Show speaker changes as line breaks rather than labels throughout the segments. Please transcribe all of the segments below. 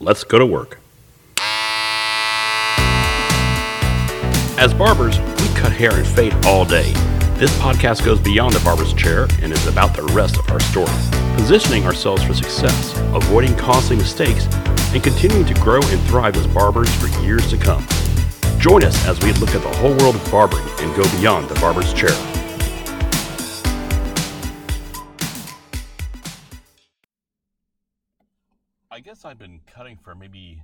Let's go to work. As barbers, we cut hair and fade all day. This podcast goes beyond the barber's chair and is about the rest of our story, positioning ourselves for success, avoiding costly mistakes, and continuing to grow and thrive as barbers for years to come. Join us as we look at the whole world of barbering and go beyond the barber's chair. I guess I've been cutting for maybe,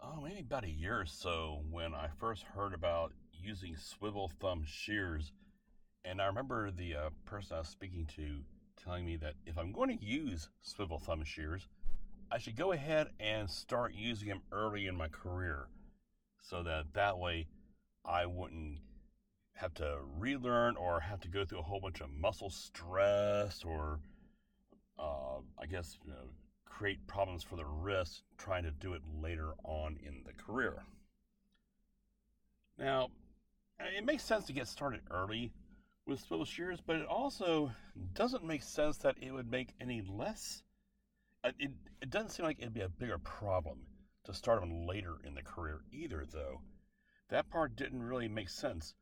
oh, maybe about a year or so when I first heard about using swivel thumb shears. And I remember the uh, person I was speaking to telling me that if I'm going to use swivel thumb shears, I should go ahead and start using them early in my career so that that way I wouldn't have to relearn or have to go through a whole bunch of muscle stress or uh, I guess you know, create problems for the wrist trying to do it later on in the career. Now, it makes sense to get started early with swivel shears, but it also doesn't make sense that it would make any less. Uh, it, it doesn't seem like it'd be a bigger problem to start them later in the career either, though. That part didn't really make sense.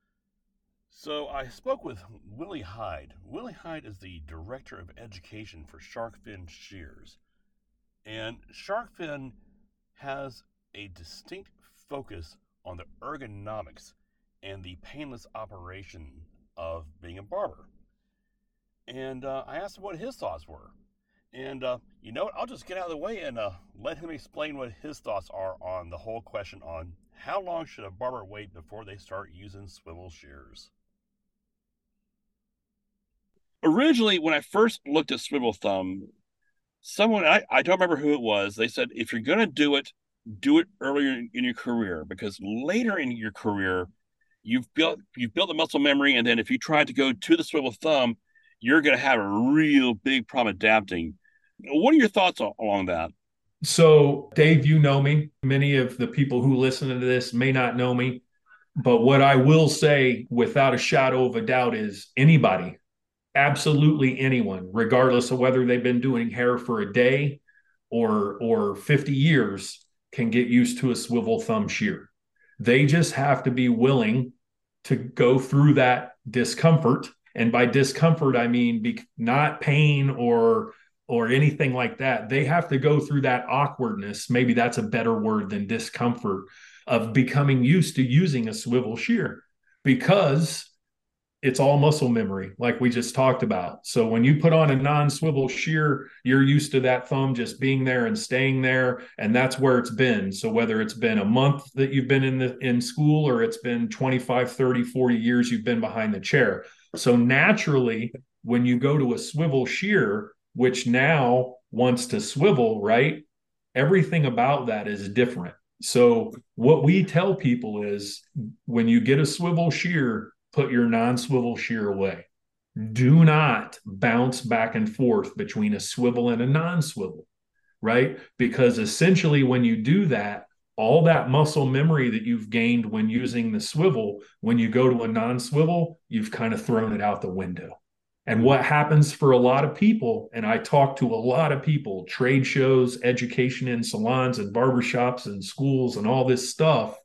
So I spoke with Willy Hyde. Willy Hyde is the Director of Education for Sharkfin Shears. And Sharkfin has a distinct focus on the ergonomics and the painless operation of being a barber. And uh, I asked him what his thoughts were. And uh, you know what? I'll just get out of the way and uh, let him explain what his thoughts are on the whole question on how long should a barber wait before they start using swivel shears. Originally, when I first looked at swivel thumb, someone I, I don't remember who it was. They said if you're going to do it, do it earlier in, your career because later in your career, you've built you've built the muscle memory, and then if you try to go to the swivel thumb, you're going to have a real big problem adapting. What are your thoughts along that?
So, Dave, you know me. Many of the people who listen to this may not know me. But what I will say without a shadow of a doubt is anybody, absolutely anyone, regardless of whether they've been doing hair for a day or or 50 years, can get used to a swivel thumb shear. They just have to be willing to go through that discomfort. And by discomfort i mean be, not pain or or anything like that. They have to go through that awkwardness. Maybe that's a better word than discomfort of becoming used to using a swivel shear because it's all muscle memory like we just talked about so when you put on a non-swivel shear you're used to that thumb just being there and staying there and that's where it's been so whether it's been a month that you've been in the in school or it's been 25 30 40 years you've been behind the chair so naturally, when you go to a swivel shear, which now wants to swivel, right? Everything about that is different. So what we tell people is when you get a swivel shear, put your non-swivel shear away. Do not bounce back and forth between a swivel and a non-swivel, right? Because essentially when you do that, all that muscle memory that you've gained when using the swivel, when you go to a non swivel, you've kind of thrown it out the window. And what happens for a lot of people, and I talk to a lot of people, trade shows, education in salons and barbershops and schools and all this stuff,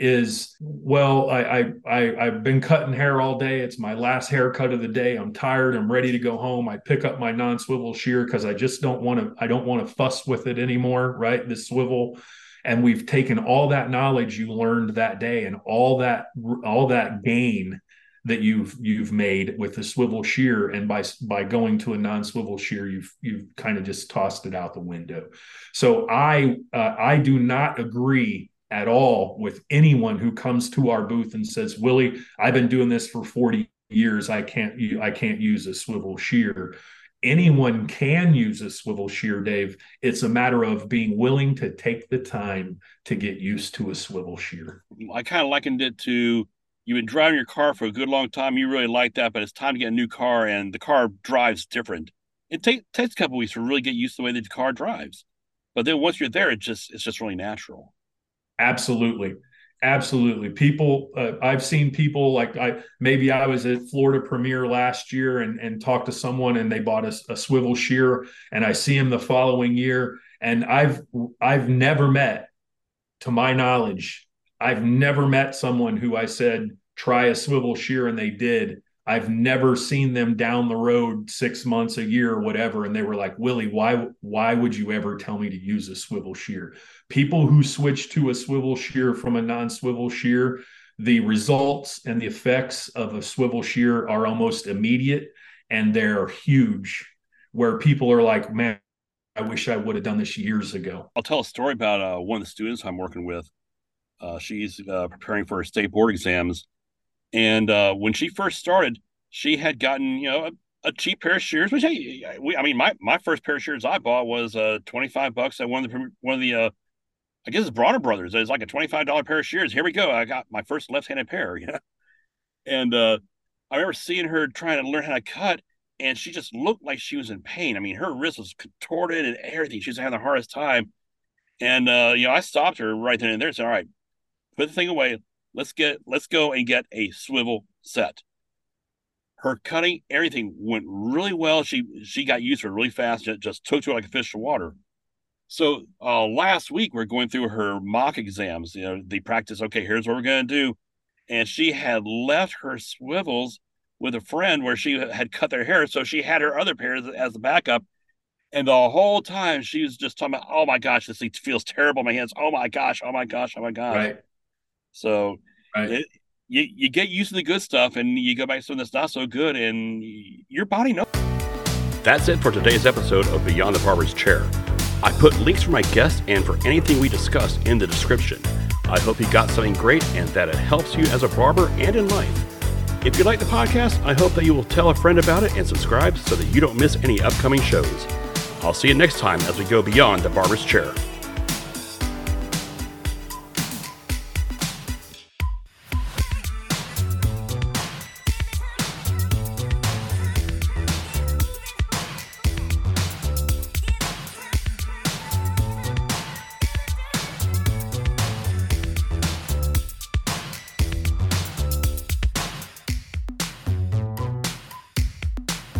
is well, I, I I I've been cutting hair all day. It's my last haircut of the day. I'm tired. I'm ready to go home. I pick up my non-swivel shear because I just don't want to. I don't want to fuss with it anymore. Right, the swivel and we've taken all that knowledge you learned that day and all that all that gain that you've you've made with the swivel shear and by by going to a non-swivel shear you've you've kind of just tossed it out the window so i uh, i do not agree at all with anyone who comes to our booth and says willy i've been doing this for 40 years i can't i can't use a swivel shear anyone can use a swivel shear, Dave. It's a matter of being willing to take the time to get used to a swivel shear.
I kind of likened it to you've been driving your car for a good long time. You really like that, but it's time to get a new car, and the car drives different. It take, takes a couple weeks to really get used to the way the car drives, but then once you're there, it just it's just really natural.
Absolutely. Absolutely. People, uh, I've seen people like I maybe I was at Florida Premier last year and, and talked to someone and they bought a, a swivel shear and I see him the following year. And I've I've never met, to my knowledge, I've never met someone who I said try a swivel shear and they did I've never seen them down the road six months, a year, or whatever. And they were like, Willy, why why would you ever tell me to use a swivel shear? People who switch to a swivel shear from a non-swivel shear, the results and the effects of a swivel shear are almost immediate and they're huge. Where people are like, man, I wish I would have done this years ago.
I'll tell a story about uh, one of the students I'm working with. Uh, she's uh, preparing for her state board exams and uh, when she first started, she had gotten you know a, a cheap pair of shears. Which hey, we, I mean, my my first pair of shears I bought was uh, twenty five bucks at one of the one of the uh, I guess it's Bronner Brothers. It's like a twenty five dollar pair of shears. Here we go. I got my first left handed pair. You know, and uh, I remember seeing her trying to learn how to cut, and she just looked like she was in pain. I mean, her wrist was contorted and everything. She was having the hardest time. And uh, you know, I stopped her right then and there and said, "All right, put the thing away let's get let's go and get a swivel set. Her cutting everything went really well. She she got used to it really fast it just took to her like a fish to water. So uh, last week we're going through her mock exams you know the practice okay here's what we're going to do. And she had left her swivels with a friend where she had cut their hair so she had her other pair as a backup. And the whole time she was just talking about oh my gosh this feels terrible in my hands. Oh my gosh oh my gosh oh my gosh.
Right
so right. it, you, you get used to the good stuff and you go back to something that's not so good and your body knows. That's it for today's episode of Beyond the Barber's Chair. I put links for my guests and for anything we discussed in the description. I hope you got something great and that it helps you as a barber and in life. If you like the podcast, I hope that you will tell a friend about it and subscribe so that you don't miss any upcoming shows. I'll see you next time as we go beyond the barber's chair.